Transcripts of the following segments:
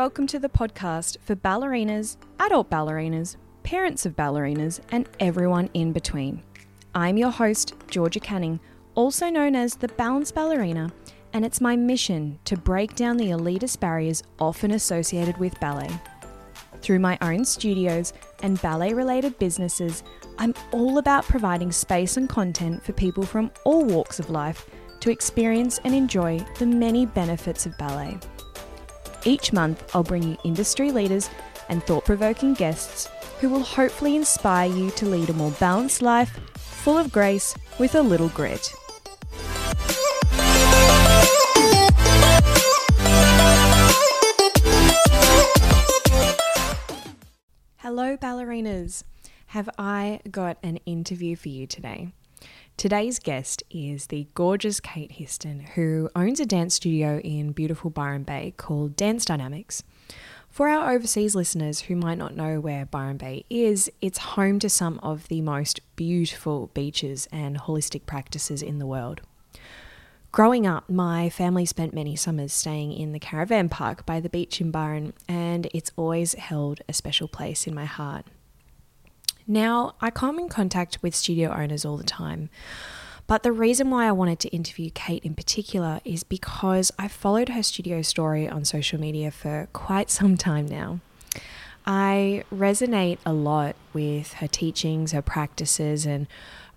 welcome to the podcast for ballerinas, adult ballerinas, parents of ballerinas, and everyone in between. I'm your host, Georgia Canning, also known as the Balanced Ballerina, and it's my mission to break down the elitist barriers often associated with ballet. Through my own studios and ballet related businesses, I'm all about providing space and content for people from all walks of life to experience and enjoy the many benefits of ballet. Each month, I'll bring you industry leaders and thought provoking guests who will hopefully inspire you to lead a more balanced life, full of grace, with a little grit. Hello, ballerinas. Have I got an interview for you today? Today's guest is the gorgeous Kate Histon, who owns a dance studio in beautiful Byron Bay called Dance Dynamics. For our overseas listeners who might not know where Byron Bay is, it's home to some of the most beautiful beaches and holistic practices in the world. Growing up, my family spent many summers staying in the caravan park by the beach in Byron, and it's always held a special place in my heart. Now, I come in contact with studio owners all the time, but the reason why I wanted to interview Kate in particular is because I've followed her studio story on social media for quite some time now. I resonate a lot with her teachings, her practices, and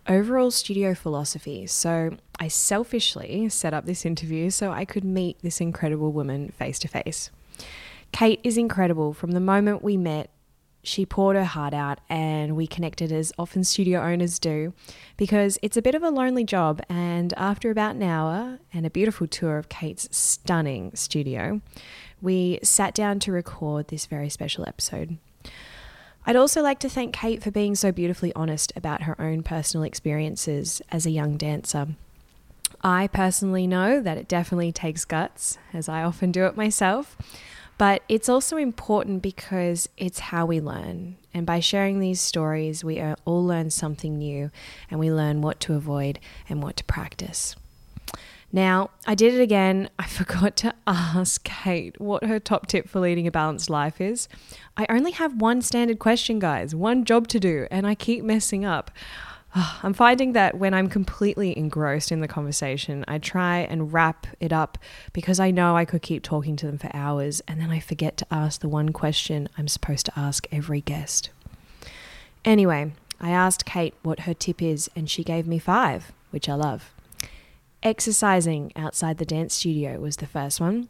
overall studio philosophy. So I selfishly set up this interview so I could meet this incredible woman face to face. Kate is incredible. From the moment we met, she poured her heart out and we connected as often studio owners do because it's a bit of a lonely job. And after about an hour and a beautiful tour of Kate's stunning studio, we sat down to record this very special episode. I'd also like to thank Kate for being so beautifully honest about her own personal experiences as a young dancer. I personally know that it definitely takes guts, as I often do it myself. But it's also important because it's how we learn. And by sharing these stories, we all learn something new and we learn what to avoid and what to practice. Now, I did it again. I forgot to ask Kate what her top tip for leading a balanced life is. I only have one standard question, guys, one job to do, and I keep messing up. I'm finding that when I'm completely engrossed in the conversation, I try and wrap it up because I know I could keep talking to them for hours and then I forget to ask the one question I'm supposed to ask every guest. Anyway, I asked Kate what her tip is and she gave me five, which I love. Exercising outside the dance studio was the first one.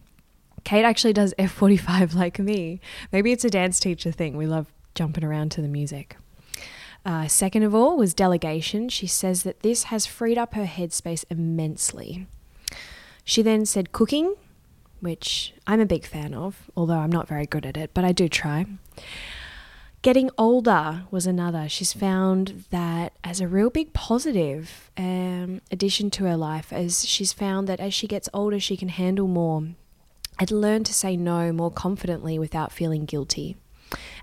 Kate actually does F45 like me. Maybe it's a dance teacher thing. We love jumping around to the music. Uh, second of all was delegation. She says that this has freed up her headspace immensely. She then said cooking, which I'm a big fan of, although I'm not very good at it, but I do try. Getting older was another. She's found that as a real big positive um, addition to her life, as she's found that as she gets older, she can handle more and learn to say no more confidently without feeling guilty.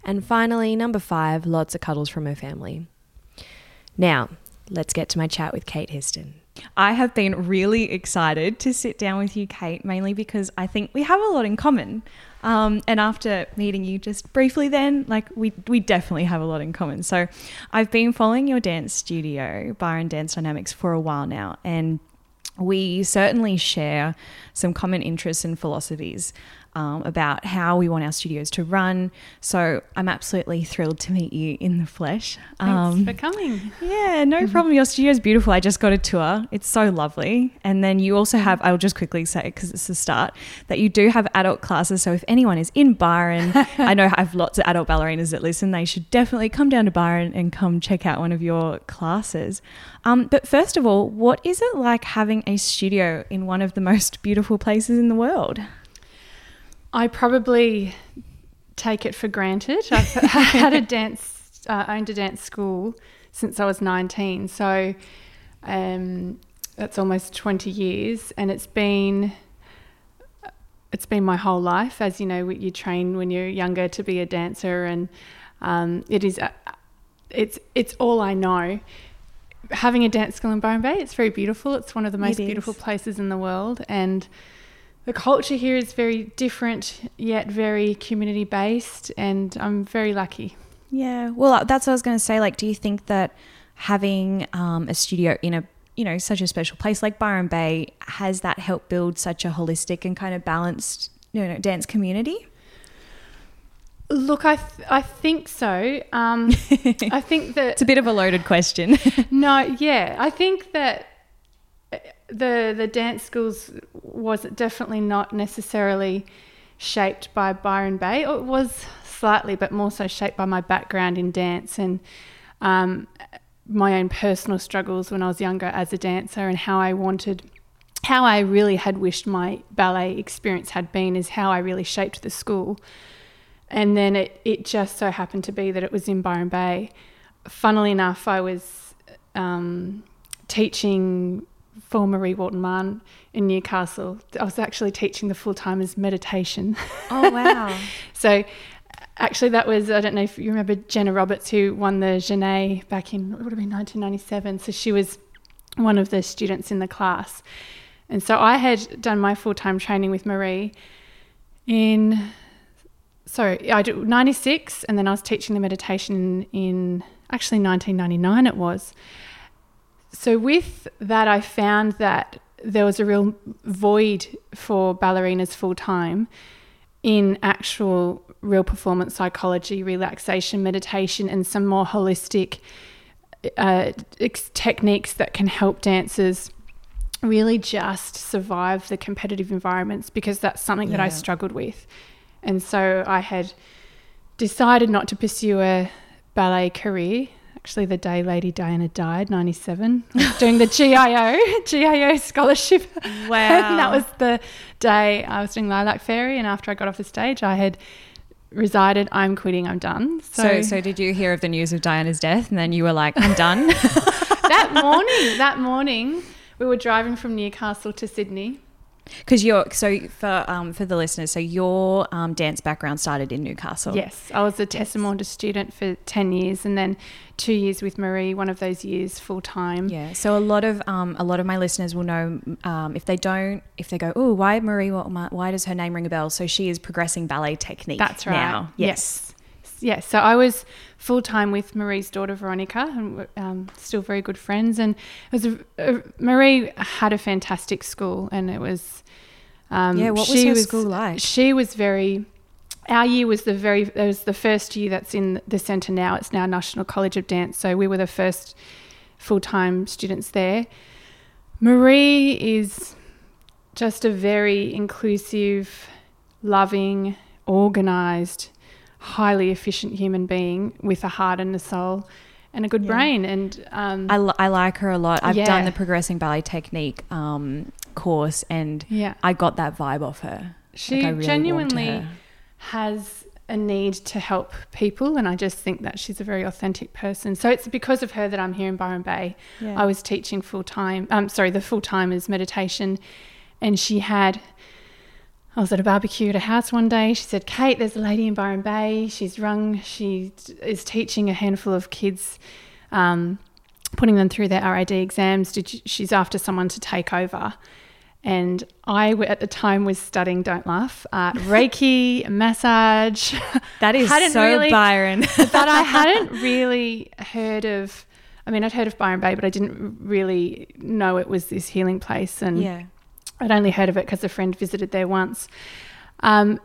And finally, number five, lots of cuddles from her family. Now, let's get to my chat with Kate Histon. I have been really excited to sit down with you, Kate, mainly because I think we have a lot in common. Um, and after meeting you just briefly, then, like, we, we definitely have a lot in common. So, I've been following your dance studio, Byron Dance Dynamics, for a while now. And we certainly share some common interests and philosophies um, about how we want our studios to run. So I'm absolutely thrilled to meet you in the flesh. Thanks um, for coming. Yeah, no problem. Your studio is beautiful. I just got a tour. It's so lovely. And then you also have, I'll just quickly say, because it's the start, that you do have adult classes. So if anyone is in Byron, I know I have lots of adult ballerinas that listen, they should definitely come down to Byron and come check out one of your classes. Um, but first of all, what is it like having a studio in one of the most beautiful places in the world? I probably take it for granted. I've had a dance, uh, owned a dance school since I was 19. So um, that's almost 20 years. And it's been, it's been my whole life. As you know, you train when you're younger to be a dancer and um, it is, uh, it's, it's all I know. Having a dance school in Byron Bay, it's very beautiful. It's one of the most beautiful places in the world. And the culture here is very different yet very community based and I'm very lucky. Yeah. Well, that's what I was going to say. Like, do you think that having um, a studio in a you know such a special place like Byron Bay has that helped build such a holistic and kind of balanced you know dance community? Look, I th- I think so. Um, I think that it's a bit of a loaded question. no, yeah, I think that uh, the the dance schools was definitely not necessarily shaped by Byron Bay. It was slightly, but more so shaped by my background in dance and um, my own personal struggles when I was younger as a dancer and how I wanted, how I really had wished my ballet experience had been, is how I really shaped the school. And then it, it just so happened to be that it was in Byron Bay. Funnily enough, I was um, teaching for Marie Walton Mahon in Newcastle. I was actually teaching the full timers meditation. Oh, wow. so actually, that was, I don't know if you remember Jenna Roberts, who won the Genée back in, it would have been 1997. So she was one of the students in the class. And so I had done my full time training with Marie in, sorry, I did 96, and then I was teaching the meditation in actually 1999 it was. So with that, I found that there was a real void for ballerinas full time in actual real performance psychology, relaxation, meditation, and some more holistic uh, techniques that can help dancers really just survive the competitive environments because that's something yeah. that I struggled with. And so I had decided not to pursue a ballet career. Actually, the day Lady Diana died, 97, doing the GIO, GIO scholarship. Wow. that was the day I was doing Lilac Fairy. And after I got off the stage, I had resided, I'm quitting, I'm done. So, so, so did you hear of the news of Diana's death and then you were like, I'm done? that morning, that morning, we were driving from Newcastle to Sydney because you're so for um, for the listeners, so your um, dance background started in Newcastle. Yes, I was a Maunder student for ten years, and then two years with Marie. One of those years full time. Yeah. So a lot of um, a lot of my listeners will know um, if they don't if they go, oh, why Marie? What, Why does her name ring a bell? So she is progressing ballet technique. That's right. Now. Yes. yes. Yes. So I was full time with Marie's daughter Veronica, and um, still very good friends. And it was a, a, Marie had a fantastic school, and it was um, yeah. What was her was, school like? She was very. Our year was the very. It was the first year that's in the centre now. It's now National College of Dance. So we were the first full time students there. Marie is just a very inclusive, loving, organised, highly efficient human being with a heart and a soul and a good yeah. brain. And um, I, I like her a lot. I've yeah. done the progressing ballet technique um, course, and yeah. I got that vibe off her. She like really genuinely has a need to help people, and I just think that she's a very authentic person. So it's because of her that I'm here in Byron Bay. Yeah. I was teaching full time. Um, sorry, the full time is meditation, and she had. I was at a barbecue at a house one day. She said, "Kate, there's a lady in Byron Bay. She's rung. She is teaching a handful of kids." Um, putting them through their RAD exams. she's after someone to take over. And I, at the time, was studying, don't laugh, uh, Reiki, massage. That is so really, Byron. that I hadn't really heard of. I mean, I'd heard of Byron Bay, but I didn't really know it was this healing place. And yeah. I'd only heard of it because a friend visited there once. Um,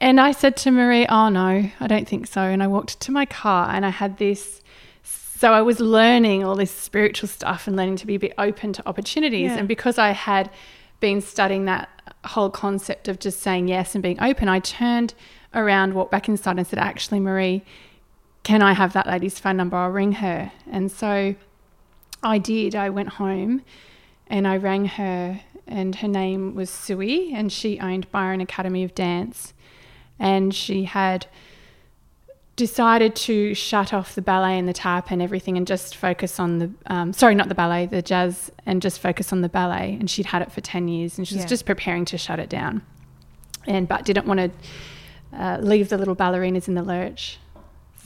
and I said to Marie, Oh, no, I don't think so. And I walked to my car and I had this so I was learning all this spiritual stuff and learning to be a bit open to opportunities. Yeah. And because I had been studying that whole concept of just saying yes and being open, I turned around, walked back inside, and said, Actually, Marie, can I have that lady's phone number? I'll ring her. And so I did. I went home and I rang her, and her name was Sui, and she owned Byron Academy of Dance. And she had decided to shut off the ballet and the tap and everything and just focus on the um, sorry not the ballet the jazz and just focus on the ballet and she'd had it for 10 years and she was yeah. just preparing to shut it down and but didn't want to uh, leave the little ballerinas in the lurch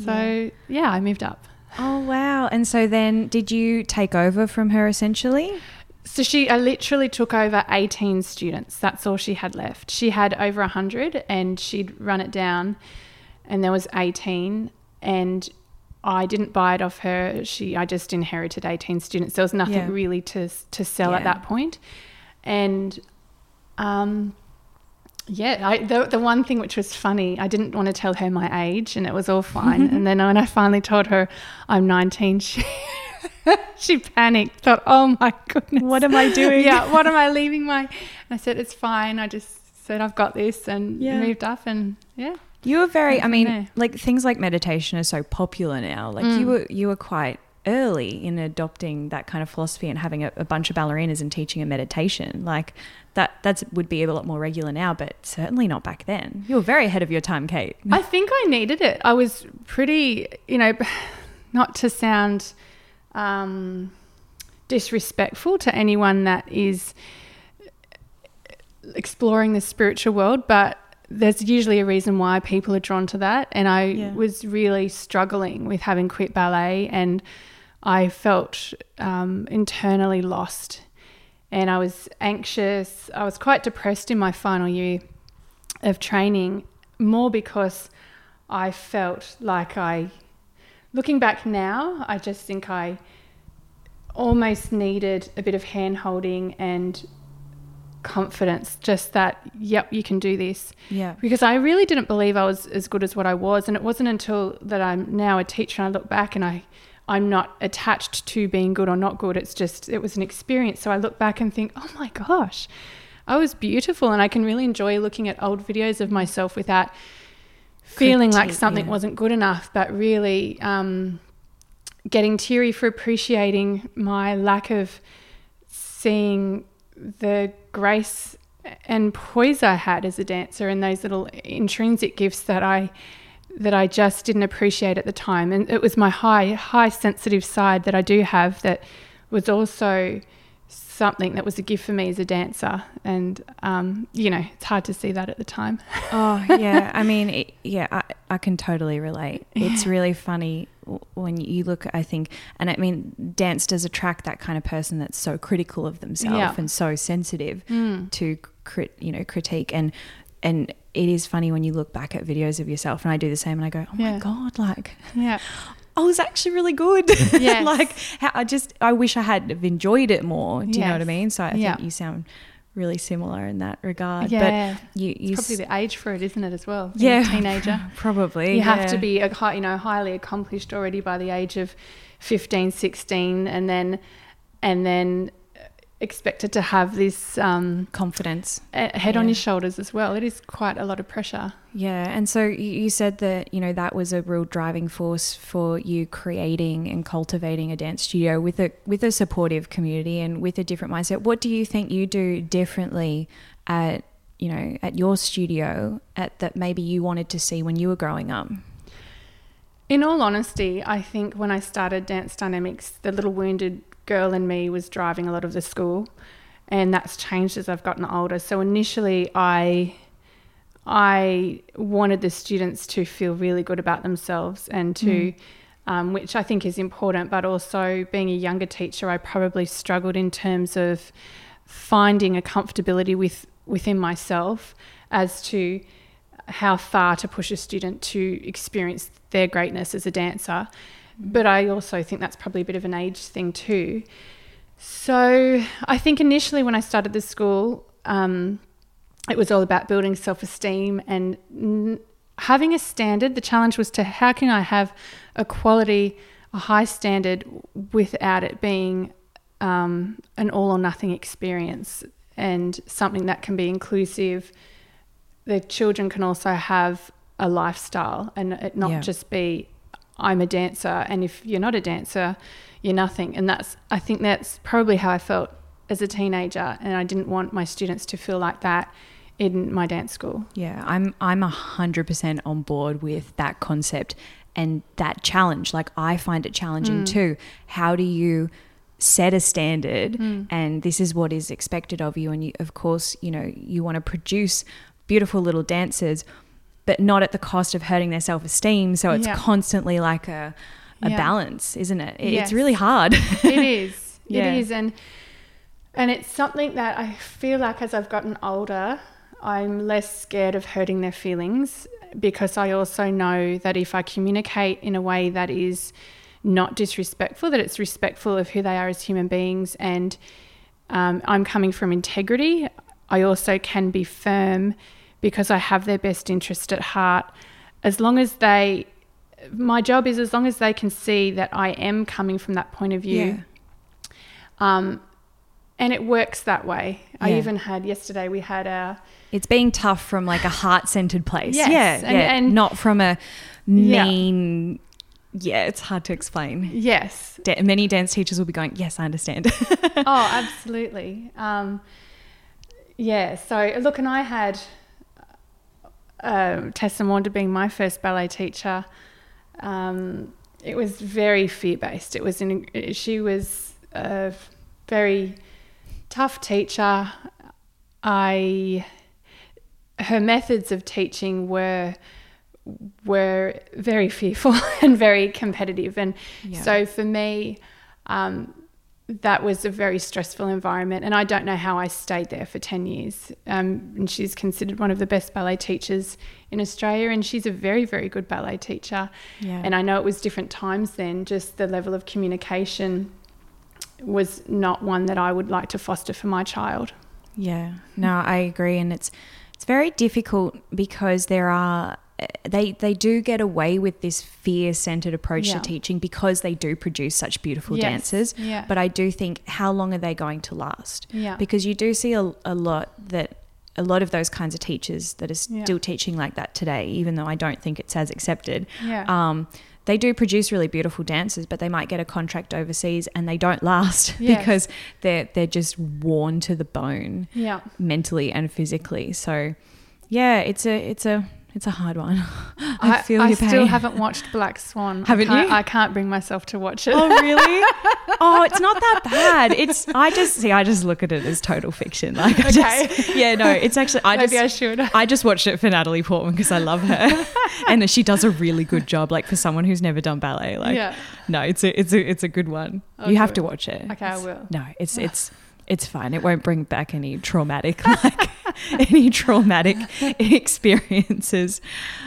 so yeah. yeah i moved up oh wow and so then did you take over from her essentially so she I literally took over 18 students. That's all she had left. She had over 100 and she'd run it down and there was 18 and I didn't buy it off her. She I just inherited 18 students. There was nothing Yeah. really to to sell Yeah. at that point. And um yeah, I, the the one thing which was funny, I didn't want to tell her my age, and it was all fine. and then when I finally told her I'm 19, she she panicked, thought, "Oh my goodness, What am I doing? yeah, what am I leaving my?" And I said, "It's fine." I just said, "I've got this," and Yeah. moved up, and yeah, You were very. I mean, there. like things like meditation are so popular now. Like you Mm. were, you were quite early in adopting that kind of philosophy and having a, a bunch of ballerinas and teaching a meditation. Like that, that's would be a lot more regular now, but certainly not back then. You were very ahead of your time, Kate. I think I needed it. I was pretty, you know, not to sound um, disrespectful to anyone that is exploring the spiritual world, but there's usually a reason why people are drawn to that. And I Yeah. was really struggling with having quit ballet, and I felt um, internally lost. And I was anxious. I was quite depressed in my final year of training, more because I felt like I, looking back now, I just think I almost needed a bit of hand holding and confidence. Just that, yep, you can do this. Yeah. Because I really didn't believe I was as good as what I was. And it wasn't until that I'm now a teacher and I look back and I, I'm not attached to being good or not good. It's just, it was an experience. So I look back and think, oh my gosh, I was beautiful. And I can really enjoy looking at old videos of myself without feeling like something yeah. wasn't good enough, but really um, getting teary for appreciating my lack of seeing the grace and poise I had as a dancer and those little intrinsic gifts that I that I just didn't appreciate at the time. And it was my high high sensitive side that I do have that was also something that was a gift for me as a dancer. And um, you know, it's hard to see that at the time. Oh yeah, I mean, it, yeah, I, I can totally relate. It's really funny when you look. I think, and I mean, dance does attract that kind of person that's so critical of themselves Yeah. and so sensitive Mm. to crit, you know, critique and and it is funny when you look back at videos of yourself, and I do the same, and I go, oh my Yeah. god, like Yeah. Oh, I was actually really good. Yes. like how, I just I wish I had have enjoyed it more. Do you know what I mean? So I Yeah. think you sound really similar in that regard. Yeah. But you you It's probably s- the age for it, isn't it, as well? Yeah a teenager. probably You have to be a high, you know, highly accomplished already by the age of 15, 16 and then and then expected to have this um, confidence. a- head on Yeah. your shoulders as well. It is quite a lot of pressure. Yeah, and so you you said that you know that was a real driving force for you creating and cultivating a dance studio with a with a supportive community and with a different mindset. What do you think you do differently at you know at your studio at that maybe you wanted to see when you were growing up? In all honesty, I think when I started Dance Dynamics, the little wounded girl in me was driving a lot of the school, and that's changed as I've gotten older. So initially, I I wanted the students to feel really good about themselves and to, um, which I think is important. But also, being a younger teacher, I probably struggled in terms of finding a comfortability with within myself as to how far to push a student to experience their greatness as a dancer. But I also think that's probably a bit of an age thing too. So I think initially when I started the school, um, it was all about building self esteem and n- having a standard. The challenge was to how can I have a quality, a high standard without it being um, an all or nothing experience and something that can be inclusive. The children can also have a lifestyle and it not Yeah. just be I'm a dancer and if you're not a dancer you're nothing and that's I think that's probably how I felt as a teenager and I didn't want my students to feel like that in my dance school. Yeah, I'm I'm a hundred percent on board with that concept and that challenge. Like I find it challenging mm. too. How do you set a standard mm. and this is what is expected of you and you of course, you know, you want to produce beautiful little dancers but not at the cost of hurting their self-esteem. So it's Yeah. constantly like a a Yeah. balance, isn't it? It- Yes. It's really hard. it is. Yeah. It is and And it's something that I feel like as I've gotten older, I'm less scared of hurting their feelings because I also know that if I communicate in a way that is not disrespectful, that it's respectful of who they are as human beings, and um, I'm coming from integrity, I also can be firm because I have their best interest at heart. As long as they, my job is as long as they can see that I am coming from that point of view. Yeah. Um, and it works that way. I even had yesterday, we had a. It's being tough from like a heart centered place. Yes, Yeah. and- yeah. and- not from a Yeah. mean. Yeah. it's hard to explain. yes, Da- many dance teachers will be going, Yes, I understand. oh, absolutely. Um, yeah. So look, and I had uh, Tessa Maunder being my first ballet teacher. Um, it was very fear based. It was in, she was a very tough teacher. I her methods of teaching were were very fearful and very competitive and Yeah. so for me um, that was a very stressful environment and i don't know how i stayed there for 10 years. Um, and she's considered one of the best ballet teachers in australia and she's a very very good ballet teacher. Yeah. and i know it was different times then just the level of communication was not one that i would like to foster for my child. Yeah, no, I agree, and it's it's very difficult because there are they they do get away with this fear centered approach Yeah. to teaching because they do produce such beautiful Yes, dancers. yeah. But I do think how long are they going to last? Yeah. Because you do see a, a lot that a lot of those kinds of teachers that are Yeah. still teaching like that today, even though I don't think it's as accepted. Yeah. Um, they do produce really beautiful dancers, but they might get a contract overseas and they don't last Yes. because they're they're just worn to the bone yeah mentally and physically. So, yeah, it's a it's a it's a hard one. I, I, feel I your still pain. haven't watched Black Swan. Haven't I you? I can't bring myself to watch it. Oh really? oh, it's not that bad. It's I just see. I just look at it as total fiction. Like I Okay. just yeah. No, it's actually I Maybe just I should. I just watched it for Natalie Portman because I love her, and she does a really good job. Like for someone who's never done ballet, like Yeah. no, it's a it's a it's a good one. Oh, you have to watch it. Okay, I will. No, it's it's it's fine. It won't bring back any traumatic like any traumatic experiences.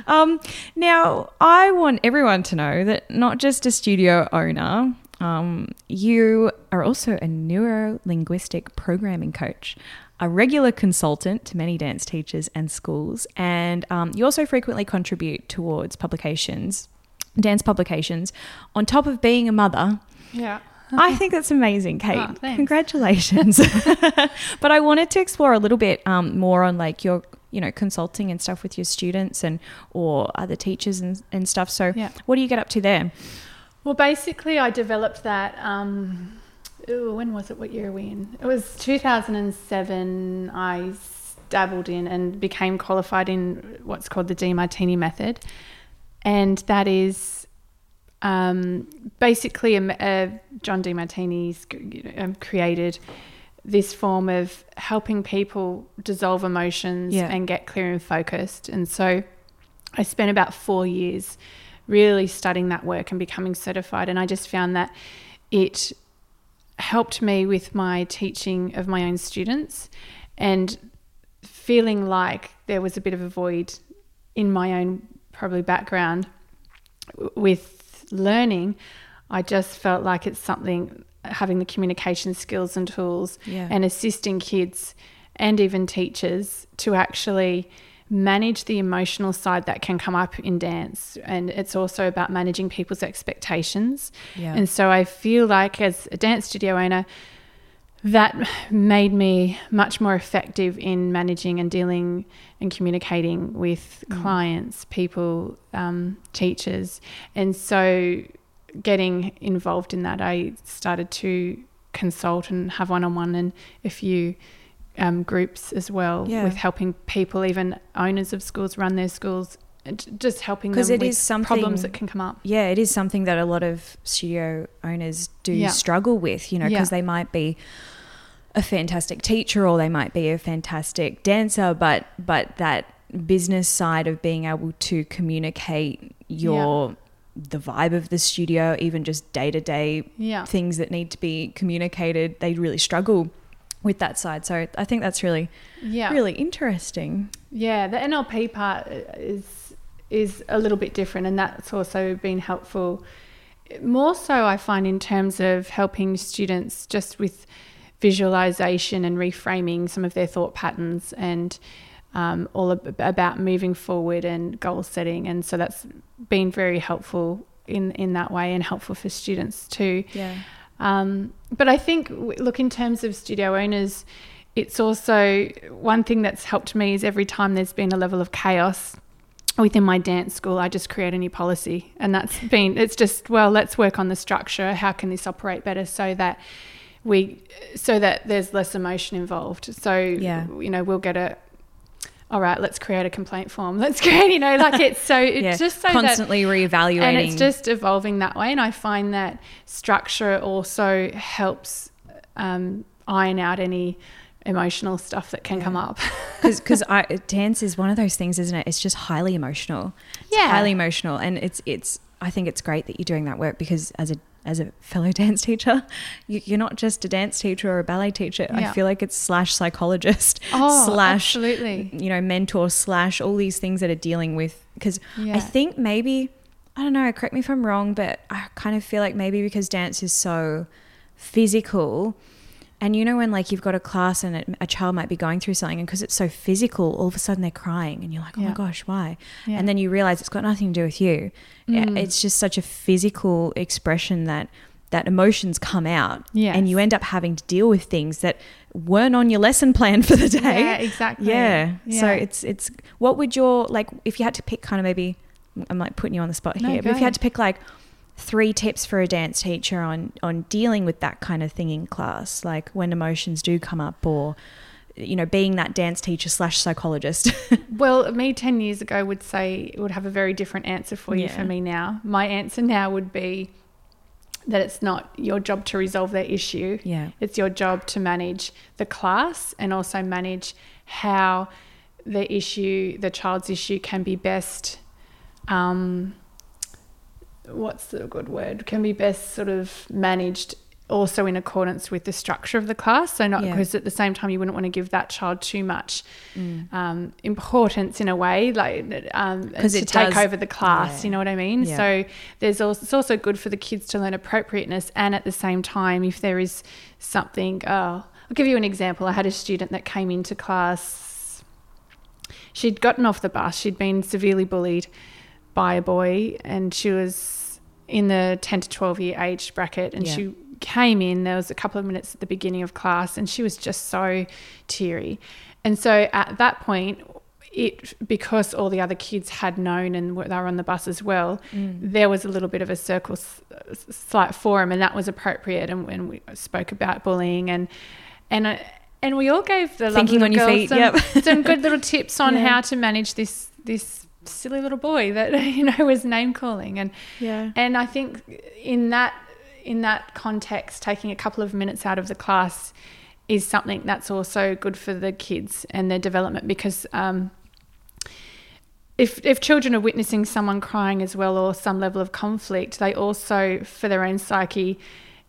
Um, now, I want everyone to know that not just a studio owner. Um, you are also a neuro linguistic programming coach, a regular consultant to many dance teachers and schools, and um, you also frequently contribute towards publications, dance publications, on top of being a mother. Yeah. I think that's amazing, Kate. Oh. Congratulations. but I wanted to explore a little bit um, more on like your, you know, consulting and stuff with your students and or other teachers and, and stuff. So, Yeah. what do you get up to there? Well, basically, I developed that. Um, ooh, when was it? What year are we in? It was 2007. i dabbled in and became qualified in what's called the Demartini method, and that is um, basically a, a John Demartini's um, created this form of helping people dissolve emotions Yeah. and get clear and focused. And so I spent about four years really studying that work and becoming certified. And I just found that it helped me with my teaching of my own students and feeling like there was a bit of a void in my own probably background w- with learning. I just felt like it's something having the communication skills and tools Yeah. and assisting kids and even teachers to actually manage the emotional side that can come up in dance and it's also about managing people's expectations Yeah. and so i feel like as a dance studio owner that made me much more effective in managing and dealing and communicating with clients people um, teachers and so getting involved in that i started to consult and have one-on-one and a few um, groups as well Yeah. with helping people even owners of schools run their schools just helping them 'Cause it with is something- problems that can come up yeah, it is something that a lot of studio owners do Yeah. struggle with, you know, because Yeah. they might be a fantastic teacher or they might be a fantastic dancer, but but that business side of being able to communicate your the vibe of the studio, even just day to day things that need to be communicated, they really struggle with that side. So I think that's really Yeah. really interesting. Yeah, the NLP part uh, is is a little bit different, and that's also been helpful. More so, I find in terms of helping students just with visualization and reframing some of their thought patterns, and um, all ab- about moving forward and goal setting. And so that's been very helpful in in that way, and helpful for students too. Yeah. Um, but I think, look, in terms of studio owners, it's also one thing that's helped me is every time there's been a level of chaos within my dance school, I just create a new policy. And that's been, it's just, well, let's work on the structure. How can this operate better so that we, so that there's less emotion involved? So, Yeah. you know, we'll get a, all right, let's create a complaint form. Let's create, you know, like it's so, it's yeah. just so that constantly reevaluating. and it's just evolving that way and i find that structure also helps um, iron out any emotional stuff that can Yeah. come up because I dance is one of those things, isn't it? It's just highly emotional. It's Yeah. highly emotional, and it's it's. I think it's great that you're doing that work because as a as a fellow dance teacher, you, you're not just a dance teacher or a ballet teacher. I feel like it's slash psychologist, oh slash absolutely you know mentor slash all these things that are dealing with because yeah I think maybe I don't know. Correct me if I'm wrong, but I kind of feel like maybe because dance is so physical, and you know when like you've got a class and a, a child might be going through something, and because it's so physical, all of a sudden they're crying, and you're like, oh Yeah. my gosh, why? yeah. And then you realize it's got nothing to do with you. Mm. It's just such a physical expression that that emotions come out, Yes. and you end up having to deal with things that weren't on your lesson plan for the day. yeah exactly Yeah. So it's it's what would your like if you had to pick kind of maybe I'm like putting you on the spot No, here, but if you had to pick like three tips for a dance teacher on on dealing with that kind of thing in class, like when emotions do come up or you know, being that dance teacher slash psychologist. well me 10 years ago would say would have a very different answer for you Yeah. for me now my answer now would be that it's not your job to resolve their issue yeah. It's your job to manage the class and also manage how the issue, the child's issue, can be best. Um, what's the good word? Can be best sort of managed also in accordance with the structure of the class. So, not Yeah. because at the same time you wouldn't want to give that child too much Mm. um, importance in a way, like um, to it take does- over the class. yeah. You know what I mean? Yeah. So there's also it's also good for the kids to learn appropriateness, and at the same time, if there is something, oh, I'll give you an example. I had a student that came into class. She'd gotten off the bus. She'd been severely bullied by a boy, and she was in the 10 to 12 year age bracket, and Yeah. she came in. There was a couple of minutes at the beginning of class, and she was just so teary. And so at that point, it because all the other kids had known and were- they were on the bus as well, Mm. there was a little bit of a circle slight forum, and that was appropriate. And when we spoke about bullying and and uh, and we all gave the Thinking on your feet, some, yep. some good little tips on Yeah. how to manage this this silly little boy that you know was name calling and Yeah. and I think in that in that context, taking a couple of minutes out of the class is something that's also good for the kids and their development because um, if if children are witnessing someone crying as well or some level of conflict, they also for their own psyche,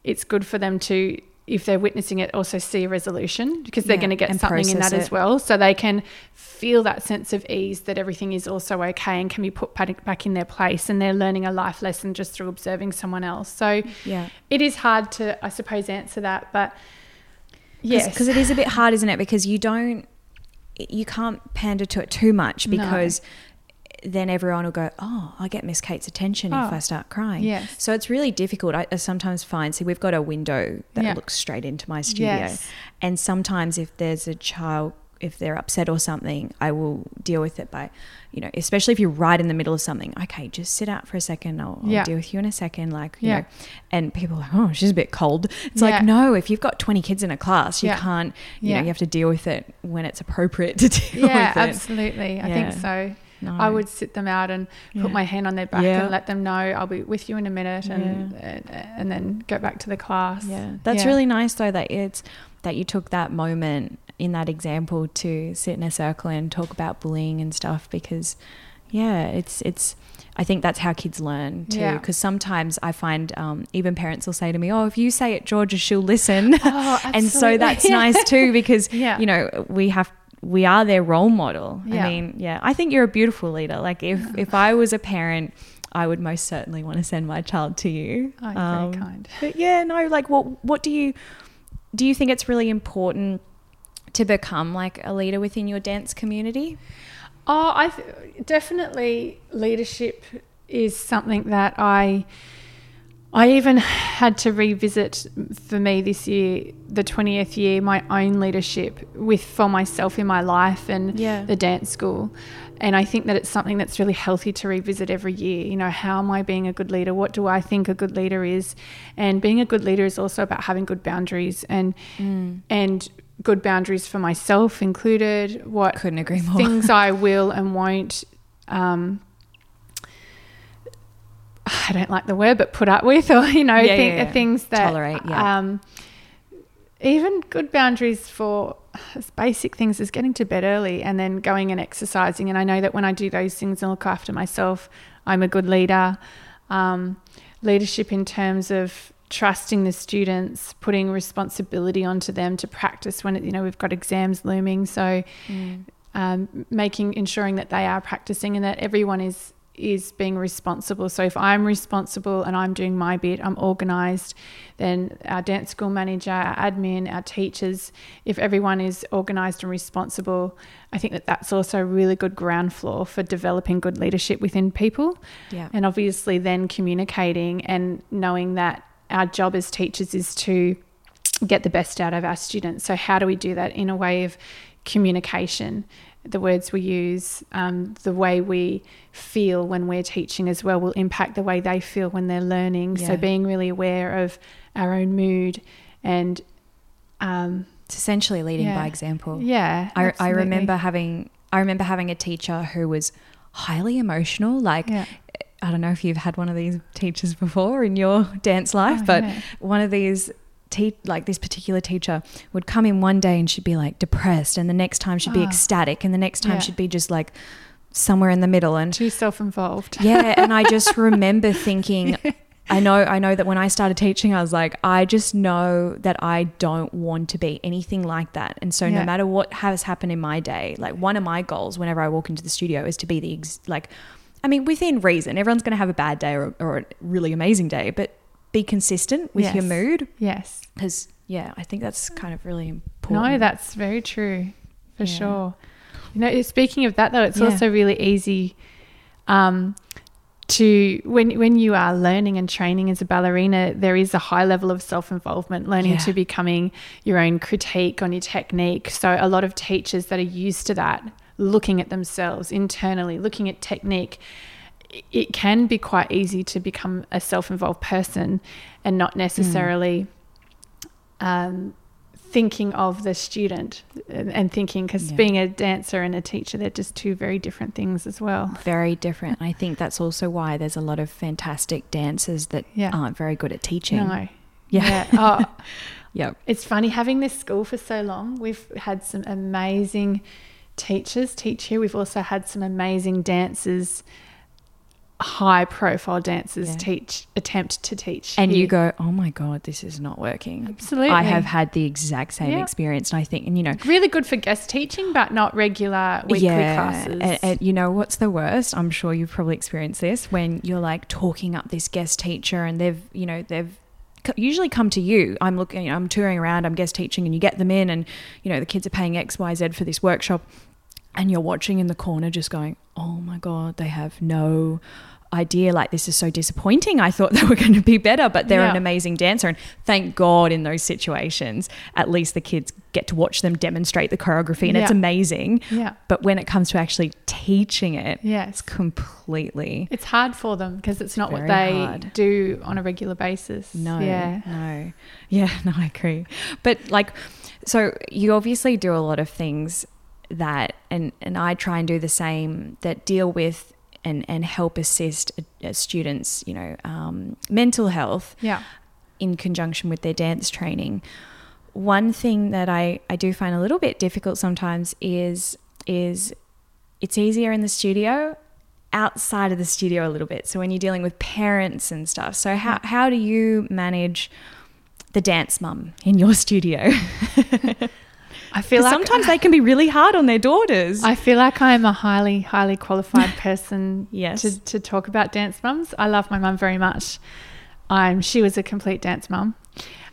it's good for them to if they're witnessing it also see a resolution because they're Yeah, going to get something in that as well so they can feel that sense of ease that everything is also okay and can be put back in their place and they're learning a life lesson just through observing someone else so Yeah. it is hard to i suppose answer that but yes Because it is a bit hard, isn't it? Because you don't, you can't pander to it too much No. Then everyone will go, oh, I get Miss Kate's attention if Oh, I start crying. yes. So it's really difficult. I, I sometimes find, see, we've got a window that Yeah. looks straight into my studio. Yes. And sometimes if there's a child, if they're upset or something, I will deal with it by, you know, especially if you're right in the middle of something. Okay, just sit out for a second. I'll, I'll deal with you in a second. Like, you Yeah. know, and people are like, oh, she's a bit cold. It's Yeah. like, no, if you've got 20 kids in a class, you Yeah. can't, you Yeah. know, you have to deal with it when it's appropriate to deal yeah with it. absolutely i think so No. I would sit them out and Yeah. put my hand on their back Yeah. and let them know I'll be with you in a minute and and, and then go back to the class. Yeah, that's Yeah. really nice though that it's that you took that moment in that example to sit in a circle and talk about bullying and stuff because yeah, it's it's. I think that's how kids learn too. Yeah. Because sometimes I find um, even parents will say to me, "Oh, if you say it, Georgia, she'll listen," Oh, and so that's Yeah. nice too because Yeah. you know we have we are their role model. Yeah. I mean, yeah, I think you're a beautiful leader. Like if if I was a parent, I would most certainly want to send my child to you. Oh, you're Um, very kind. But yeah, no, like what what do you do you think it's really important to become like a leader within your dance community? Oh, I th- definitely leadership is something that I I even had to revisit for me this year, the 20th year, my own leadership with for myself in my life and Yeah. the dance school. And I think that it's something that's really healthy to revisit every year. You know, how am I being a good leader? What do I think a good leader is? And being a good leader is also about having good boundaries and and good boundaries for myself included. What Couldn't agree more. things I will and won't. Um, I don't like the word, but put up with, or you know, Yeah, yeah, yeah. things that Tolerate, yeah. Um, even good boundaries for as basic things as getting to bed early and then going and exercising. And I know that when I do those things and look after myself, I'm a good leader. Um, leadership in terms of trusting the students, putting responsibility onto them to practice when it, you know we've got exams looming. So um, making ensuring that they are practicing and that everyone is is being responsible. So if I'm responsible and I'm doing my bit, I'm organised, then our dance school manager, our admin, our teachers, if everyone is organised and responsible, I think that that's also a really good ground floor for developing good leadership within people. Yeah. And obviously then communicating and knowing that our job as teachers is to get the best out of our students. So how do we do that in a way of communication? The words we use, um, the way we feel when we're teaching as well will impact the way they feel when they're learning. Yeah. So being really aware of our own mood and um, It's essentially leading Yeah. by example. yeah, I, I remember having I remember having a teacher who was highly emotional. Like Yeah. I don't know if you've had one of these teachers before in your dance life, Oh, but one of these te- like this particular teacher would come in one day and she'd be like depressed, and the next time she'd be Ah. ecstatic, and the next time Yeah. she'd be just like somewhere in the middle. And too self-involved. yeah, and I just remember thinking, I know, I know that when I started teaching, I was like, I just know that I don't want to be anything like that. And so, Yeah. no matter what has happened in my day, like one of my goals whenever I walk into the studio is to be the ex- like, I mean, within reason. Everyone's going to have a bad day or, or a really amazing day, but be consistent with your mood Yes. because, yeah, I think that's kind of really important. No, that's very true, for Yeah. sure. You know, speaking of that though, it's Yeah. also really easy um, to when when you are learning and training as a ballerina, there is a high level of self involvement, learning Yeah. to becoming your own critique on your technique. So a lot of teachers that are used to that, looking at themselves internally, looking at technique. It can be quite easy to become a self-involved person and not necessarily um, thinking of the student and, and thinking because Yeah. being a dancer and a teacher they're just two very different things as well very different. I think that's also why there's a lot of fantastic dancers that Yeah. aren't very good at teaching. no Yeah. oh, Yep. it's funny having this school for so long we've had some amazing teachers teach here we've also had some amazing dancers high profile dancers Yeah. teach attempt to teach and you here. go, oh my god, this is not working. absolutely I have had the exact same Yeah. experience, and I think, and you know, really good for guest teaching but not regular weekly classes And, and you know what's the worst? I'm sure you've probably experienced this when you're like talking up this guest teacher, and they've, you know, they've usually come to you. I'm looking, you know, I'm touring around, I'm guest teaching, and you get them in, and you know, the kids are paying X, Y, Z for this workshop, and you're watching in the corner, just going, oh my god, they have no idea like this is so disappointing i thought they were going to be better but they're an amazing dancer and thank god in those situations at least the kids get to watch them demonstrate the choreography and it's amazing yeah but when it comes to actually teaching it, yeah, it's completely It's hard for them because it's not what they hard. do on a regular basis. no, Yeah. no, yeah, no. I agree. But like, so you obviously do a lot of things that, and and I try and do the same that deal with and and help assist uh, students, you know, um, mental health Yeah. in conjunction with their dance training. One thing that I, I do find a little bit difficult sometimes is is it's easier in the studio outside of the studio a little bit. So when you're dealing with parents and stuff. So how how do you manage the dance mum in your studio? I feel like sometimes they can be really hard on their daughters. I feel like I'm a highly, highly qualified person Yes. to, to talk about dance mums. I love my mum very much. Um, she was a complete dance mum.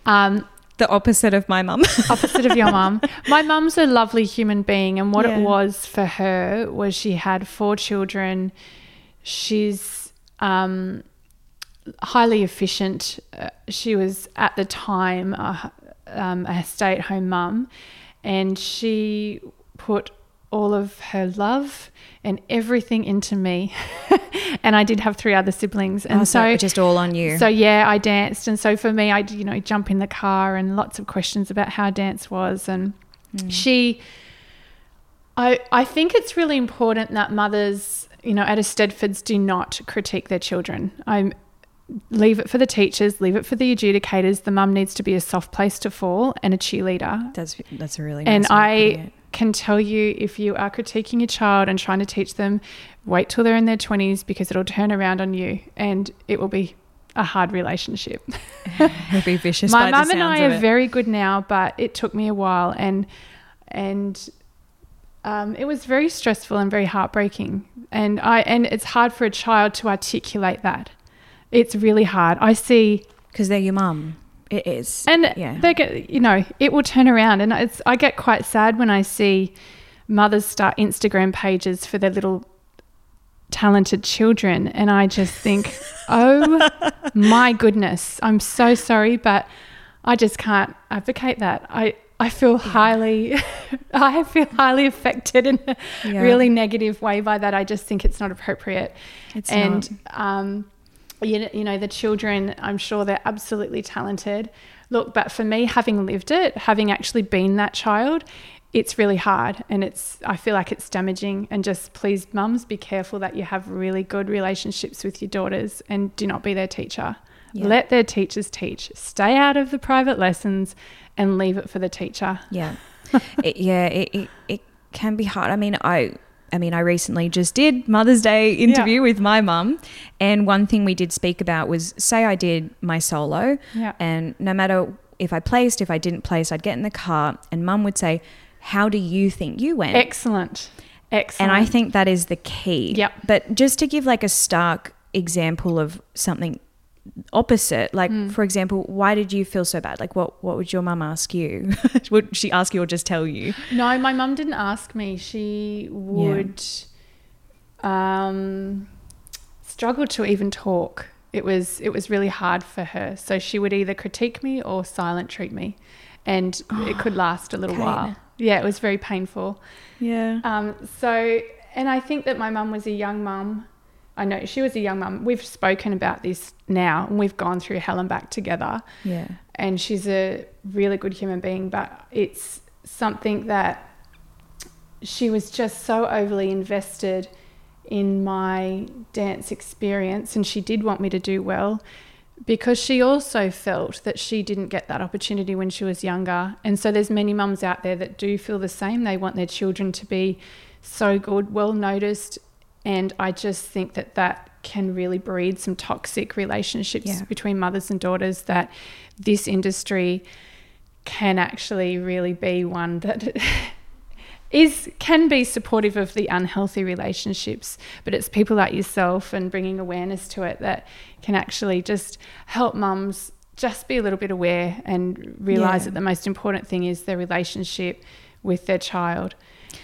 Um, the opposite of my mum. opposite of your mum. My mum's a lovely human being, and what Yeah. it was for her was she had four children. She's um, highly efficient. Uh, she was at the time a, um, a stay-at-home mum, and she put all of her love and everything into me. and I did have three other siblings, and Oh, so just all on you. so yeah, I danced, and so for me, I you know jump in the car and lots of questions about how dance was, and hmm. she. I I think it's really important that mothers, you know, at Eisteddfods do not critique their children. I leave it for the teachers, leave it for the adjudicators. The mum needs to be a soft place to fall and a cheerleader. that's that's a really And nice putting I can tell you if you are critiquing your child and trying to teach them, wait till they're in their 20s because it'll turn around on you and it will be a hard relationship. It'll be vicious. My mum and I are very good now, but it took me a while and and um, it was very stressful and very heartbreaking. And I and it's hard for a child to articulate that. It's really hard. I see because they're your mum. It is. and yeah. they get, you know, it will turn around. And it's, I get quite sad when I see mothers start Instagram pages for their little talented children. And I just think, oh my goodness, I'm so sorry, but I just can't advocate that. I, I feel highly, I feel highly affected in a Yeah. really negative way by that. I just think it's not appropriate It's and um, you, know, you know the children i'm sure they're absolutely talented. Look but for me having lived it having actually been that child it's really hard and it's i feel like it's damaging. And just please mums be careful that you have really good relationships with your daughters and do not be their teacher. Yeah. let their teachers teach. Stay out of the private lessons and leave it for the teacher. Yeah, it, yeah, it, it it can be hard. I mean, I I mean, I recently just did Mother's Day interview with my mum, and one thing we did speak about was say I did my solo, Yeah. and no matter if I placed, if I didn't place, I'd get in the car, and mum would say, "How do you think you went?" excellent excellent and I think that is the key. Yep. But just to give like a stark example of something opposite, like Hmm. for example, why did you feel so bad? Like what what would your mum ask you? would she ask you or just tell you? No, my mum didn't ask me. She would um, struggle to even talk. It was it was really hard for her. So she would either critique me or silent treat me, and it could last a little while. Yeah, it was very painful. Yeah. Um, so, and I think that my mum was a young mum. I know she was a young mum. We've spoken about this now, and we've gone through hell and back together Yeah. and she's a really good human being, but it's something that she was just so overly invested in my dance experience, and she did want me to do well because she also felt that she didn't get that opportunity when she was younger. And so there's many mums out there that do feel the same. They want their children to be so good, well noticed, and I just think that that can really breed some toxic relationships Yeah. between mothers and daughters that this industry can actually really be one that is can be supportive of the unhealthy relationships but it's people like yourself and bringing awareness to it that can actually just help mums just be a little bit aware and realize Yeah. that the most important thing is their relationship with their child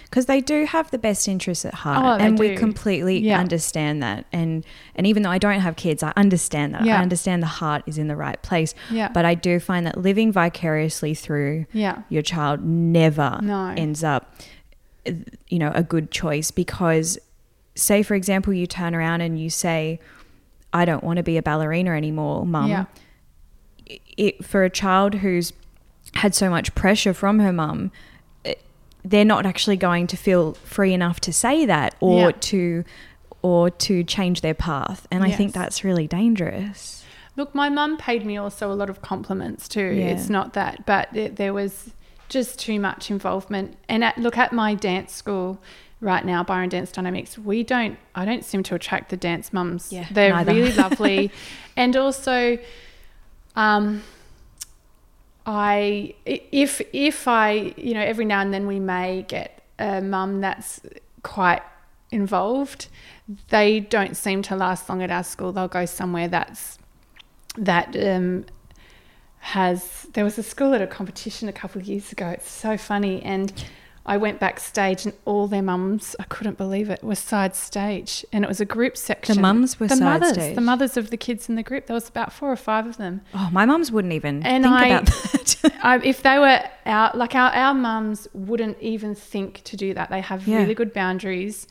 because they do have the best interests at heart Oh, and we completely Yeah. understand that. And and even though i don't have kids i understand that. Yeah. i understand the heart is in the right place. Yeah. But i do find that living vicariously through yeah. your child never No. ends up you know a good choice. Because say for example you turn around and you say i don't want to be a ballerina anymore mum. Yeah. It, for a child who's had so much pressure from her mum, they're not actually going to feel free enough to say that or Yeah. to or to change their path. And I think that's really dangerous. Look, my mum paid me also a lot of compliments too. Yeah. It's not that, but it, there was just too much involvement. And at, look at my dance school, right now, Byron Dance Dynamics, we don't, I don't seem to attract the dance mums. Yeah, They're neither. really lovely. and also, um, I, if, if I, you know, every now and then we may get a mum that's quite involved. They don't seem to last long at our school. They'll go somewhere that's, that, um, has there was a school at a competition a couple of years ago. It's so funny, and I went backstage, and all their mums, I couldn't believe it, were side stage, and it was a group section. The mums were the side mothers, stage? the mothers of the kids in the group. There was about four or five of them. Oh, my mums wouldn't even And think I- about that. I, if they were out, like our, our mums wouldn't even think to do that. They have Yeah. really good boundaries,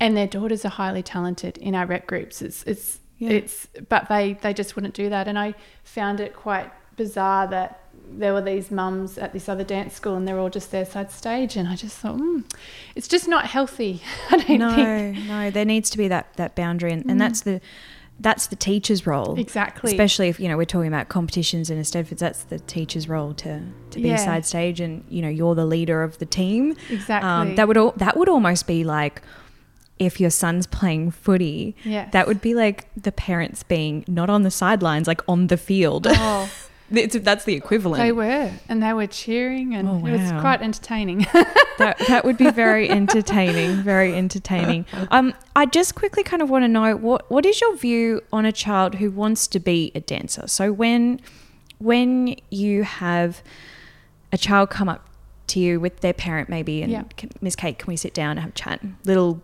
and their daughters are highly talented in our rep groups. It's it's Yeah. it's, but they they just wouldn't do that. And I found it quite bizarre that there were these mums at this other dance school, and they're all just there side stage. And I just thought, mm, it's just not healthy. I don't no, think Mm. no, there needs to be that that boundary, and, and that's the that's the teacher's role. exactly. Especially if you know we're talking about competitions and Eisteddfods, that's the teacher's role to to be Yeah. side stage, and you know you're the leader of the team. exactly. Um, that would al- that would almost be like if your son's playing footy. Yes. That would be like the parents being not on the sidelines, like on the field. Oh, It's, that's the equivalent. they were, and they were cheering, and Oh, it was quite entertaining. that that would be very entertaining, very entertaining. Um, I just quickly kind of want to know what what is your view on a child who wants to be a dancer? So when when you have a child come up to you with their parent maybe and Yeah. Miss Kate, can we sit down and have a chat? Little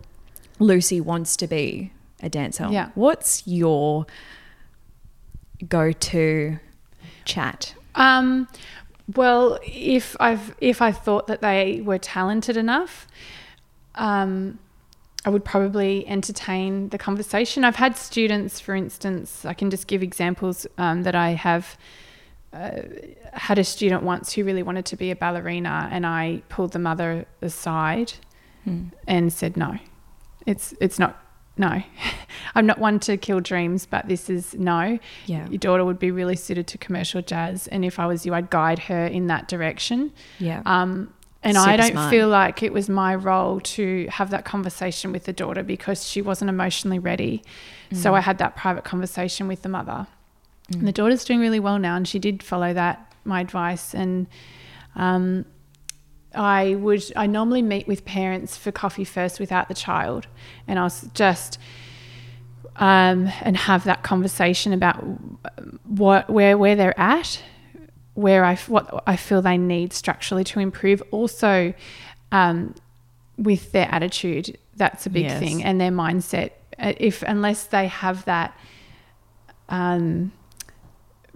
Lucy wants to be a dancer. Yeah. What's your go to chat? Um, well, if I've if I thought that they were talented enough, um, I would probably entertain the conversation. I've had students, for instance, I can just give examples um, that I have. Uh, had a student once who really wanted to be a ballerina, and I pulled the mother aside Hmm. and said, "No, it's it's not. No, I'm not one to kill dreams, but this is no Yeah. your daughter would be really suited to commercial jazz and if i was you i'd guide her in that direction Yeah. um, and i don't smart. feel like it was my role to have that conversation with the daughter because she wasn't emotionally ready so Mm. i had that private conversation with the mother and the daughter's doing really well now and she did follow that my advice and um, I would I normally meet with parents for coffee first without the child, and I'll just um, and have that conversation about what where where they're at, where I what I feel they need structurally to improve. Also, um, with their attitude, that's a big Yes. thing, and their mindset. Uh, If unless they have that. Um,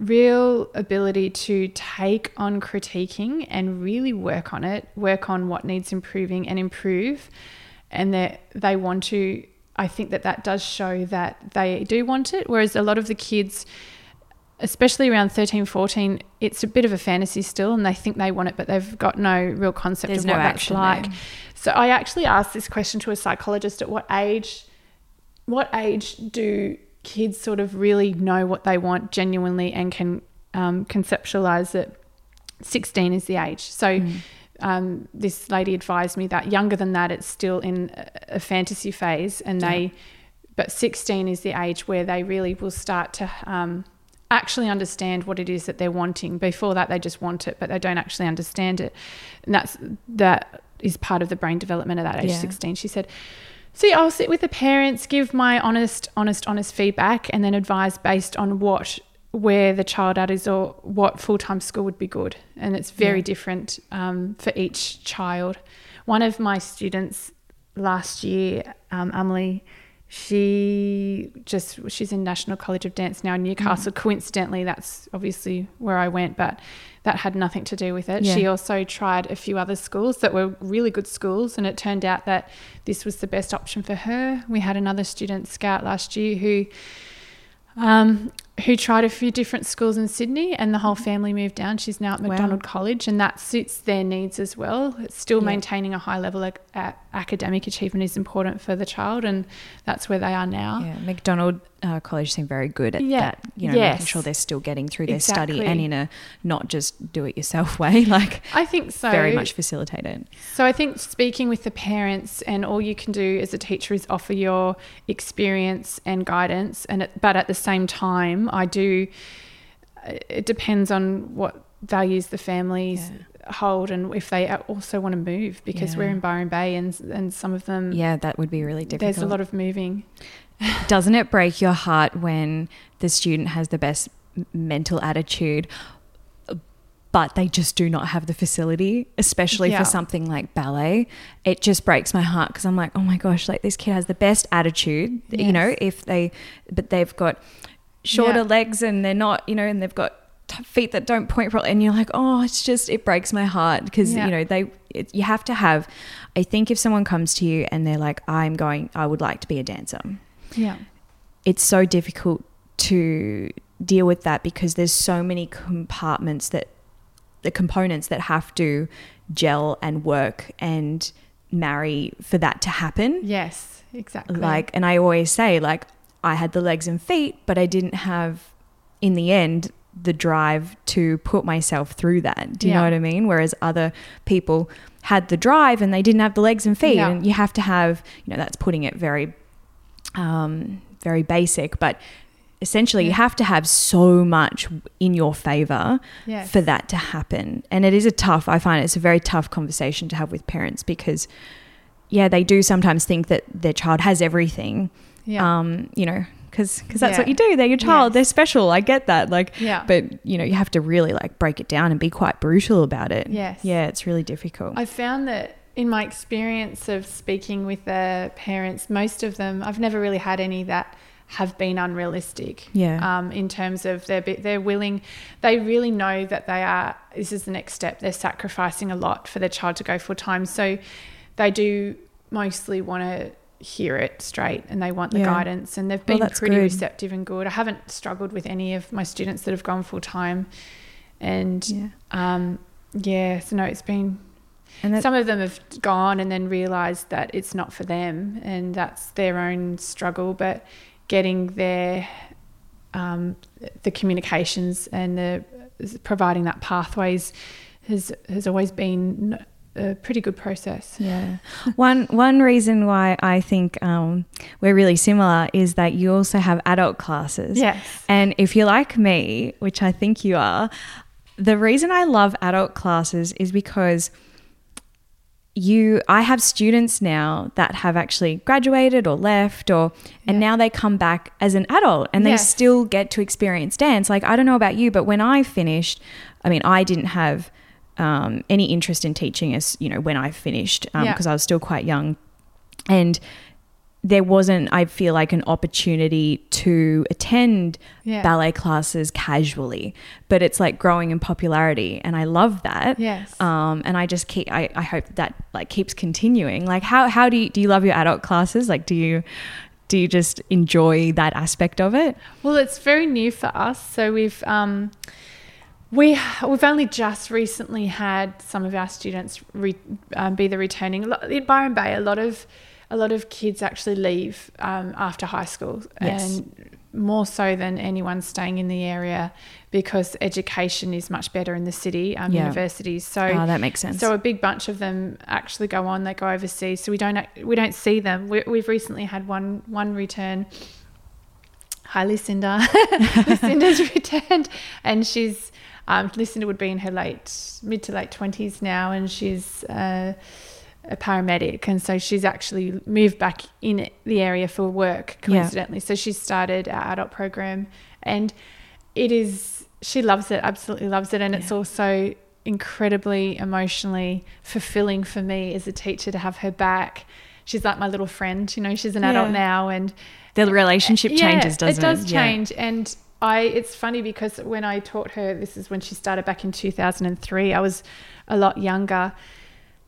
real ability to take on critiquing and really work on it, work on what needs improving and improve, and that they want to. I think that that does show that they do want it. Whereas a lot of the kids, especially around 13, 14, it's a bit of a fantasy still, and they think they want it, but they've got no real concept There's of no what that's like. there. So I actually asked this question to a psychologist: At what age? What age do kids sort of really know what they want genuinely and can um, conceptualize it? 16 is the age. So Mm. um, this lady advised me that younger than that, it's still in a, fantasy phase, and they, but 16 is the age where they really will start to um, actually understand what it is that they're wanting. Before that, they just want it, but they don't actually understand it, and that's that is part of the brain development at that age, Yeah. 16. She said. Yeah, I'll sit with the parents, give my honest, honest, honest feedback, and then advise based on what where the child at is or what full time school would be good. And it's very Yeah. different um, for each child. One of my students last year, um, Emily, she just she's in National College of Dance now in Newcastle. Coincidentally, that's obviously where I went, but that had nothing to do with it. Yeah. She also tried a few other schools that were really good schools, and it turned out that this was the best option for her. We had another student scout last year who um, who tried a few different schools in Sydney, and the whole family moved down. She's now at Wow. McDonald College, and that suits their needs as well. It's still Yeah. maintaining a high level of academic achievement is important for the child, and that's where they are now. Yeah, McDonald uh, College seem very good at Yeah. that. You know, making sure they're still getting through their study and in a not just do it yourself way, like I think so. very much facilitated. So I think speaking with the parents and all you can do as a teacher is offer your experience and guidance and but at the same time I do uh, it depends on what values the families hold and if they also want to move because we're in Byron Bay and and some of them Yeah, that would be really difficult. there's a lot of moving. Doesn't it break your heart when the student has the best mental attitude, but they just do not have the facility, especially Yeah. for something like ballet? It just breaks my heart because I'm like, oh my gosh, like this kid has the best attitude, you know, if they, but they've got shorter Yeah. legs and they're not, you know, and they've got feet that don't point properly and you're like oh it's just it breaks my heart because Yeah. you know they it, you have to have i think if someone comes to you and they're like i'm going i would like to be a dancer Yeah. it's so difficult to deal with that because there's so many compartments that the components that have to gel and work and marry for that to happen Yes, exactly. like and i always say like i had the legs and feet but i didn't have in the end the drive to put myself through that do you know what i mean whereas other people had the drive and they didn't have the legs and feet Yeah. and you have to have you know that's putting it very um very basic but essentially you have to have so much in your favor yes. for that to happen. And it is a tough, I find it's a very tough conversation to have with parents because, yeah, they do sometimes think that their child has everything, Yeah. um, you know, because because that's Yeah. what you do. They're your child. Yes. They're special. I get that. Like, yeah. but, you know, you have to really like break it down and be quite brutal about it. Yes. Yeah, it's really difficult. I found that in my experience of speaking with the parents, most of them, I've never really had any that have been unrealistic. Yeah. Um, in terms of they're they're willing, they really know that they are. This is the next step. They're sacrificing a lot for their child to go full time. So they do mostly want to hear it straight and they want the Yeah. guidance and they've been that's pretty good. receptive and good. I haven't struggled with any of my students that have gone full time, and yeah. um, yeah, so no, it's been And that, some of them have gone and then realized that it's not for them and that's their own struggle but getting their um, the communications and the providing that pathways has has always been a pretty good process Yeah. One one reason why I think um, we're really similar is that you also have adult classes. yes And if you're like me, which I think you are, the reason I love adult classes is because you I have students now that have actually graduated or left or and Yeah. now they come back as an adult and they Yes. still get to experience dance. Like I don't know about you, but when I finished, I mean, I didn't have um, any interest in teaching as you know when I finished Yeah. because I was still quite young, and there wasn't I feel like an opportunity to attend yeah ballet classes casually, but it's like growing in popularity, and I love that. yes Um, and I just keep I, I hope that like keeps continuing. Like how how do you do you love your adult classes? Like do you do you just enjoy that aspect of it? Well, it's very new for us. So we've um, we we've only just recently had some of our students re, um, be the returning. In Byron Bay, a lot of a lot of kids actually leave um, after high school, Yes. and more so than anyone staying in the area because education is much better in the city, um, Yeah. universities. So oh, that makes sense. so a big bunch of them actually go on. They go overseas, so we don't we don't see them. We, we've recently had one one return. Hi, Lucinda. Lucinda's returned, and she's um, Lucinda would be in her late mid to late twenties now, and she's uh, a paramedic, and so she's actually moved back in the area for work Yeah. coincidentally. So she started our adult program, and it is she loves it, absolutely loves it, and it's also incredibly emotionally fulfilling for me as a teacher to have her back. She's like my little friend, you know. She's an adult Yeah. now, and the relationship changes, doesn't it? It does Yeah. change, and I. It's funny because when I taught her, this is when she started back in two thousand and three. I was a lot younger,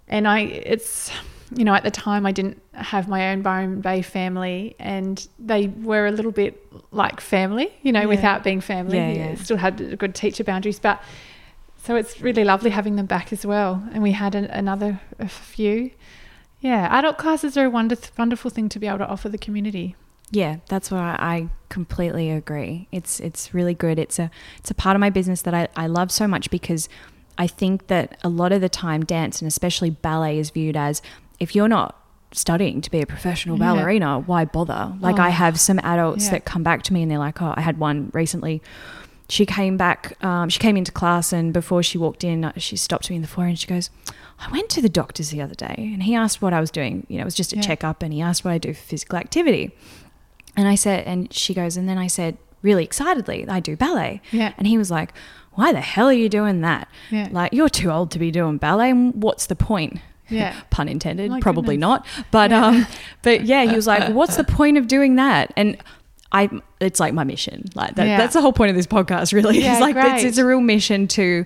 and I. It's you know, at the time I didn't have my own Byron Bay family, and they were a little bit like family, you know, Yeah. without being family. Yeah, yeah. Still had good teacher boundaries, but so it's really lovely having them back as well. And we had an, another a few. Yeah, adult classes are a wonder, wonderful thing to be able to offer the community. Yeah, that's what I, I completely agree. It's it's really good. It's a it's a part of my business that I, I love so much because I think that a lot of the time dance and especially ballet is viewed as if you're not studying to be a professional Yeah. ballerina, why bother? Like I Oh. have some adults Yeah. that come back to me and they're like, Oh, I had one recently. She came back, um, she came into class and before she walked in, uh, she stopped me in the foyer and she goes, I went to the doctor's the other day and he asked what I was doing. You know, it was just a Yeah. checkup and he asked what I do for physical activity. And I said, and she goes, and then I said, really excitedly, I do ballet. Yeah. And he was like, why the hell are you doing that? Yeah. Like, you're too old to be doing ballet. and What's the point? Yeah. Pun intended, My probably goodness. not. But, um, but yeah, he was like, what's the point of doing that? And I, it's like my mission. Like that, Yeah. that's the whole point of this podcast, really. Yeah, it's like, it's, it's a real mission to,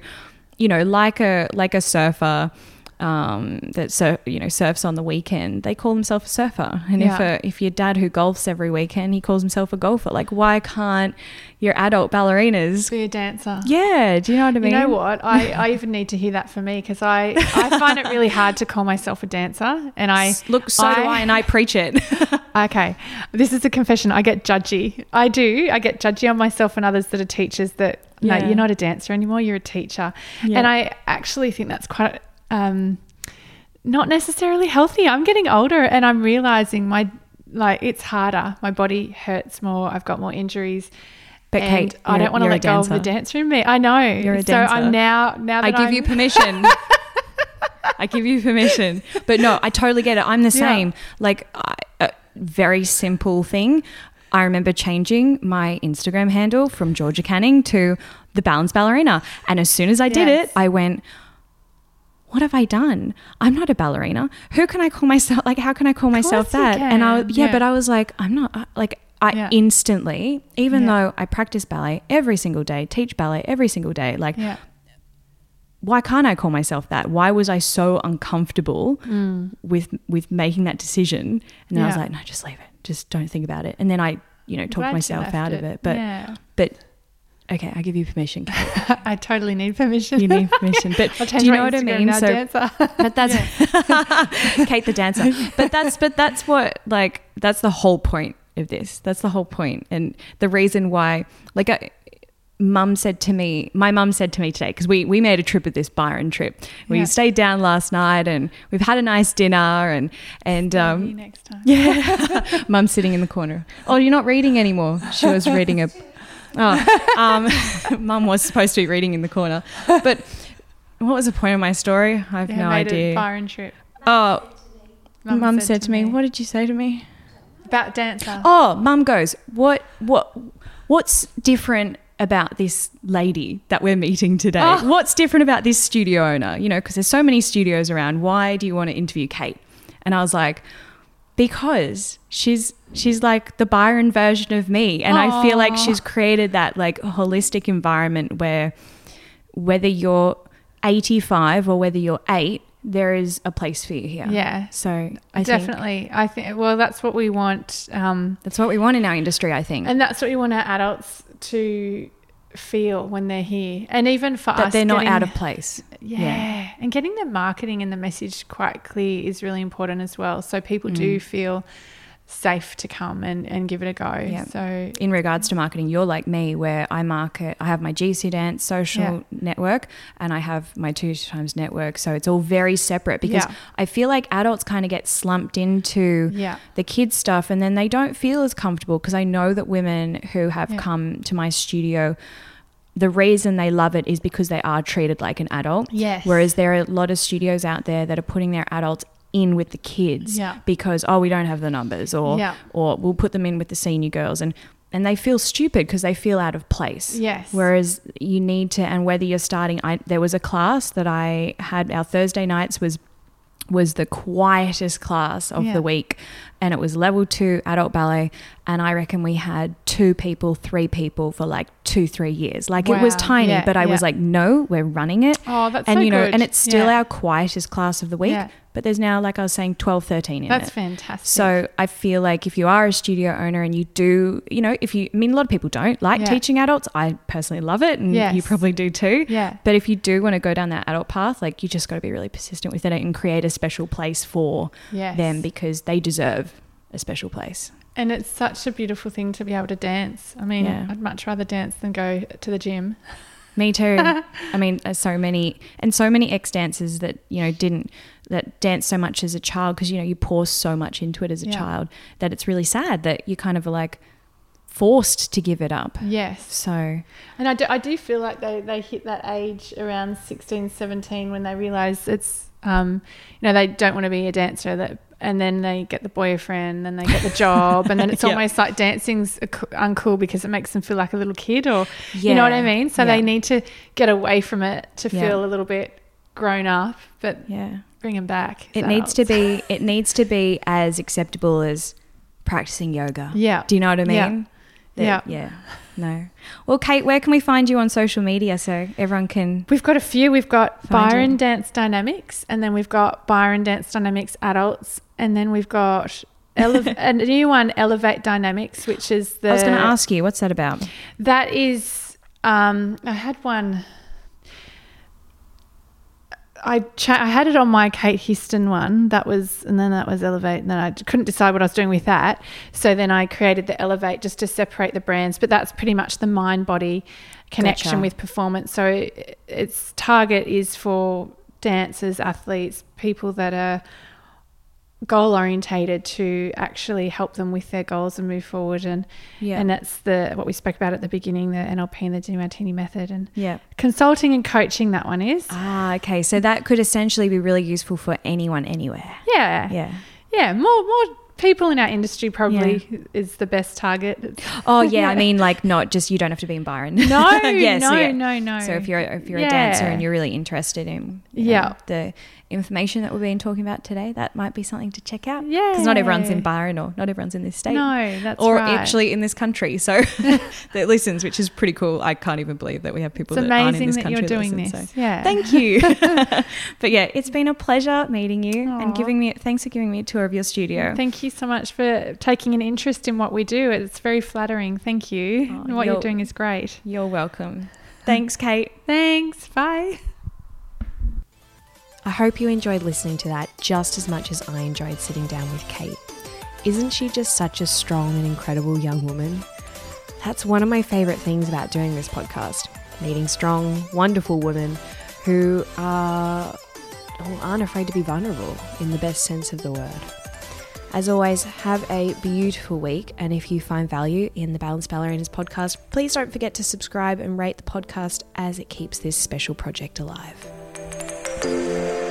you know, like a, like a surfer, um, that sur- you know surfs on the weekend, they call themselves a surfer. And if a, if your dad who golfs every weekend, he calls himself a golfer. Like, why can't your adult ballerinas? Be a dancer. Yeah, do you know what I mean? You know what? I, I even need to hear that from me because I, I find it really hard to call myself a dancer. And I Look, so do I, and I preach it. Okay, this is a confession. I get judgy. I do. I get judgy on myself and others that are teachers. That Yeah. no, you're not a dancer anymore. You're a teacher. Yeah. And I actually think that's quite um, not necessarily healthy. I'm getting older and I'm realizing my like it's harder. My body hurts more. I've got more injuries. But and Kate, I don't want to let go of the dance room. me. I know. You're a dancer. so. I'm now now I give I'm, you permission. I give you permission. But no, I totally get it. I'm the Yeah. same. Like I, a very simple thing. I remember changing my Instagram handle from Georgia Canning to the Balanced Ballerina, and as soon as I did Yes. it, I went. What have I done? I'm not a ballerina. Who can I call myself? Like, how can I call myself that? And I, yeah, Yeah. but I was like, I'm not. uh, Like, I Yeah. instantly, even Yeah. though I practice ballet every single day, teach ballet every single day, like yeah. why can't I call myself that? Why was I so uncomfortable with with making that decision? And then I was Mm. Like, no, just leave it. Just don't think about it. And then I, you know, talked myself out of it. But yeah. but okay, I give you permission. I totally need permission. You need permission. But do you know what I mean? So dancer. but that's Kate the dancer. But that's but that's what like that's the whole point of this. That's the whole point, and the reason why. Like, I, mum said to me, my mum said to me today because we we made a trip of this Byron trip. We Yeah. stayed down last night, and we've had a nice dinner, and and um. next time. Yeah, mum's sitting in the corner. Oh, you're not reading anymore. She was reading a. Oh, um, mum was supposed to be reading in the corner, but what was the point of my story? I have Yeah, no made idea. A Byron trip. Oh, mum, said, to me, "What did you say to me?" about dancer? Oh, mum goes, "What? What? What's different about this lady that we're meeting today? Oh. What's different about this studio owner? You know, because there's so many studios around. Why do you want to interview Kate?" And I was like, "Because she's." She's like the Byron version of me. And I feel like she's created that like holistic environment where whether you're 85 or whether you're eight, there is a place for you here. Yeah. So I think Definitely. I think, well, that's what we want. Um, that's what we want in our industry, I think. and that's what we want our adults to feel when they're here. And even for that us, they're not getting- out of place. Yeah. And getting the marketing and the message quite clear is really important as well. So people Mm. do feel safe to come and, and give it a go. Yeah. So, In regards to marketing, you're like me, where I market, I have my GC Dance social Yeah. network and I have my two times network. So it's all very separate because Yeah. I feel like adults kind of get slumped into yeah. the kids stuff and then they don't feel as comfortable because I know that women who have Yeah. come to my studio the reason they love it is because they are treated like an adult. Yes. Whereas there are a lot of studios out there that are putting their adults in with the kids Yeah. because oh we don't have the numbers or Yeah. or we'll put them in with the senior girls and and they feel stupid because they feel out of place. Yes. Whereas you need to and whether you're starting I there was a class that I had our Thursday nights was was the quietest class of Yeah. the week and it was level 2 adult ballet and I reckon we had two people, three people for like two, three years. Like it was tiny, Yeah, but I was like, no, we're running it. Oh, that's and so you know, good. and it's still Yeah. our quietest class of the week, Yeah. but there's now, like I was saying, 12, 13 in it. That's it. fantastic. So I feel like if you are a studio owner and you do, you know, if you, I mean, a lot of people don't like Yeah. teaching adults. I personally love it, and you probably do too. yeah, But if you do want to go down that adult path, like you just got to be really persistent with it and create a special place for yes. them because they deserve a special place. And it's such a beautiful thing to be able to dance. I mean, Yeah. I'd much rather dance than go to the gym. Me too. I mean, uh, so many and so many ex dancers that you know didn't that dance so much as a child because you know you pour so much into it as a Yeah. child that it's really sad that you kind of are like forced to give it up. Yes. So And I do, I do feel like they, they hit that age around 16, 17 when they realise it's, um, you know, they don't want to be a dancer that, and then they get the boyfriend and they get the job and then it's Yep. almost like dancing's uncool because it makes them feel like a little kid or, you know what I mean? So Yeah. they need to get away from it to Yeah. feel a little bit grown up, but yeah, bring them back. it needs to be it needs to be as acceptable as practicing yoga. Yeah. Do you know what I mean? Yeah. Yeah. Yeah. No. Well, Kate, where can we find you on social media so everyone can? We've got a few. We've got Byron it. Dance Dynamics, and then we've got Byron Dance Dynamics Adults, and then we've got a new one, Elevate Dynamics, which is the. I was going to ask you, what's that about? That is, um, I had one. I cha- I had it on my Kate Histon one. That was, and then that was Elevate, and then I couldn't decide what I was doing with that. So then I created the Elevate just to separate the brands. But that's pretty much the mind body connection Gotcha. with performance. So its target is for dancers, athletes, people that are goal orientated to actually help them with their goals and move forward and Yeah. and that's the what we spoke about at the beginning the NLP and the Demartini method and yeah. consulting and coaching that one is Ah, okay. So that could essentially be really useful for anyone, anywhere. yeah Yeah. yeah more more people in our industry probably is the best target Oh, yeah. I mean, like, not just you don't have to be in Byron. no Yes, no yeah. no no So if you're if you're a dancer and you're really interested in you know, Yeah. the information that we've been talking about today, that might be something to check out. Yeah. because not everyone's in. Byron or not everyone's in this state. no that's or right. actually in this country, so that listens, which is pretty cool. I can't even believe that we have people it's that aren't in this that country you're doing listen, this so- yeah Thank you. but yeah, it's been a pleasure meeting you and giving me. Thanks for giving me a tour of your studio. Thank you so much for taking an interest in what we do. It's very flattering. Thank you. Oh, And what you're you're- doing is great. You're welcome. Thanks, Kate. Thanks. Bye. I hope you enjoyed listening to that just as much as I enjoyed sitting down with Kate. Isn't she just such a strong and incredible young woman? That's one of my favourite things about doing this podcast meeting strong, wonderful women who are who aren't afraid to be vulnerable in the best sense of the word. As always, have a beautiful week, and if you find value in the Balanced Ballerinas podcast, please don't forget to subscribe and rate the podcast as it keeps this special project alive. Música